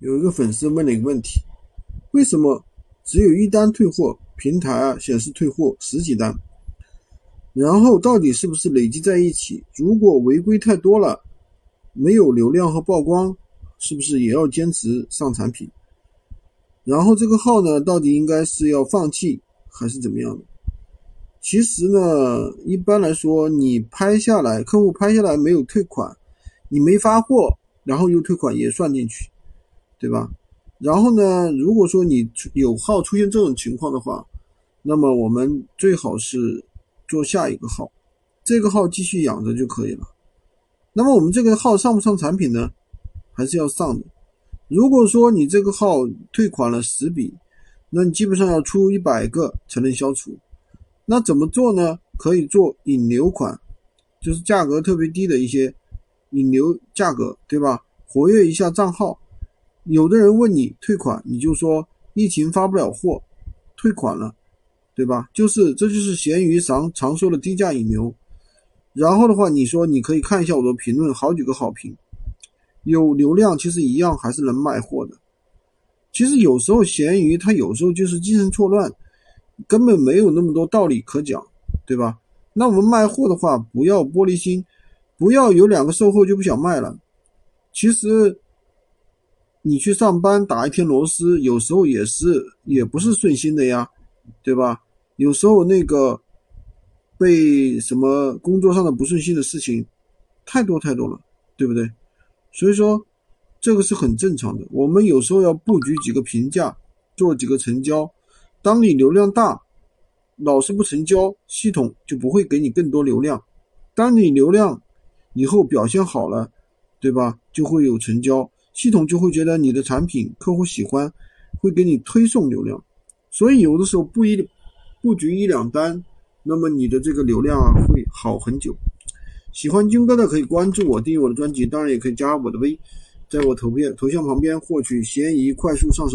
有一个粉丝问了一个问题：为什么只有一单退货，平台啊显示退货十几单？然后到底是不是累积在一起？如果违规太多了，没有流量和曝光，是不是也要坚持上产品？然后这个号呢，到底应该是要放弃还是怎么样的？其实呢，一般来说，你拍下来，客户拍下来没有退款，你没发货，然后又退款也算进去。对吧？然后呢，如果说你有号出现这种情况的话，那么我们最好是做下一个号，这个号继续养着就可以了。那么我们这个号上不上产品呢？还是要上的。如果说你这个号退款了十笔，那你基本上要出一百个才能消除。那怎么做呢？可以做引流款，就是价格特别低的一些引流价格，对吧？活跃一下账号。有的人问你退款，你就说疫情发不了货，退款了，对吧？就是这就是闲鱼常常说的低价引流。然后的话，你说你可以看一下我的评论，好几个好评，有流量，其实一样还是能卖货的。其实有时候闲鱼它有时候就是精神错乱，根本没有那么多道理可讲，对吧？那我们卖货的话，不要玻璃心，不要有两个售后就不想卖了。其实。你去上班打一天螺丝，有时候也是也不是顺心的呀，对吧？有时候那个被什么工作上的不顺心的事情太多太多了，对不对？所以说这个是很正常的。我们有时候要布局几个评价，做几个成交。当你流量大，老是不成交，系统就不会给你更多流量。当你流量以后表现好了，对吧？就会有成交。系统就会觉得你的产品客户喜欢，会给你推送流量，所以有的时候布一布局一两单，那么你的这个流量啊会好很久。喜欢军哥的可以关注我，订阅我的专辑，当然也可以加我的微，在我图片头像旁边获取闲鱼快速上手。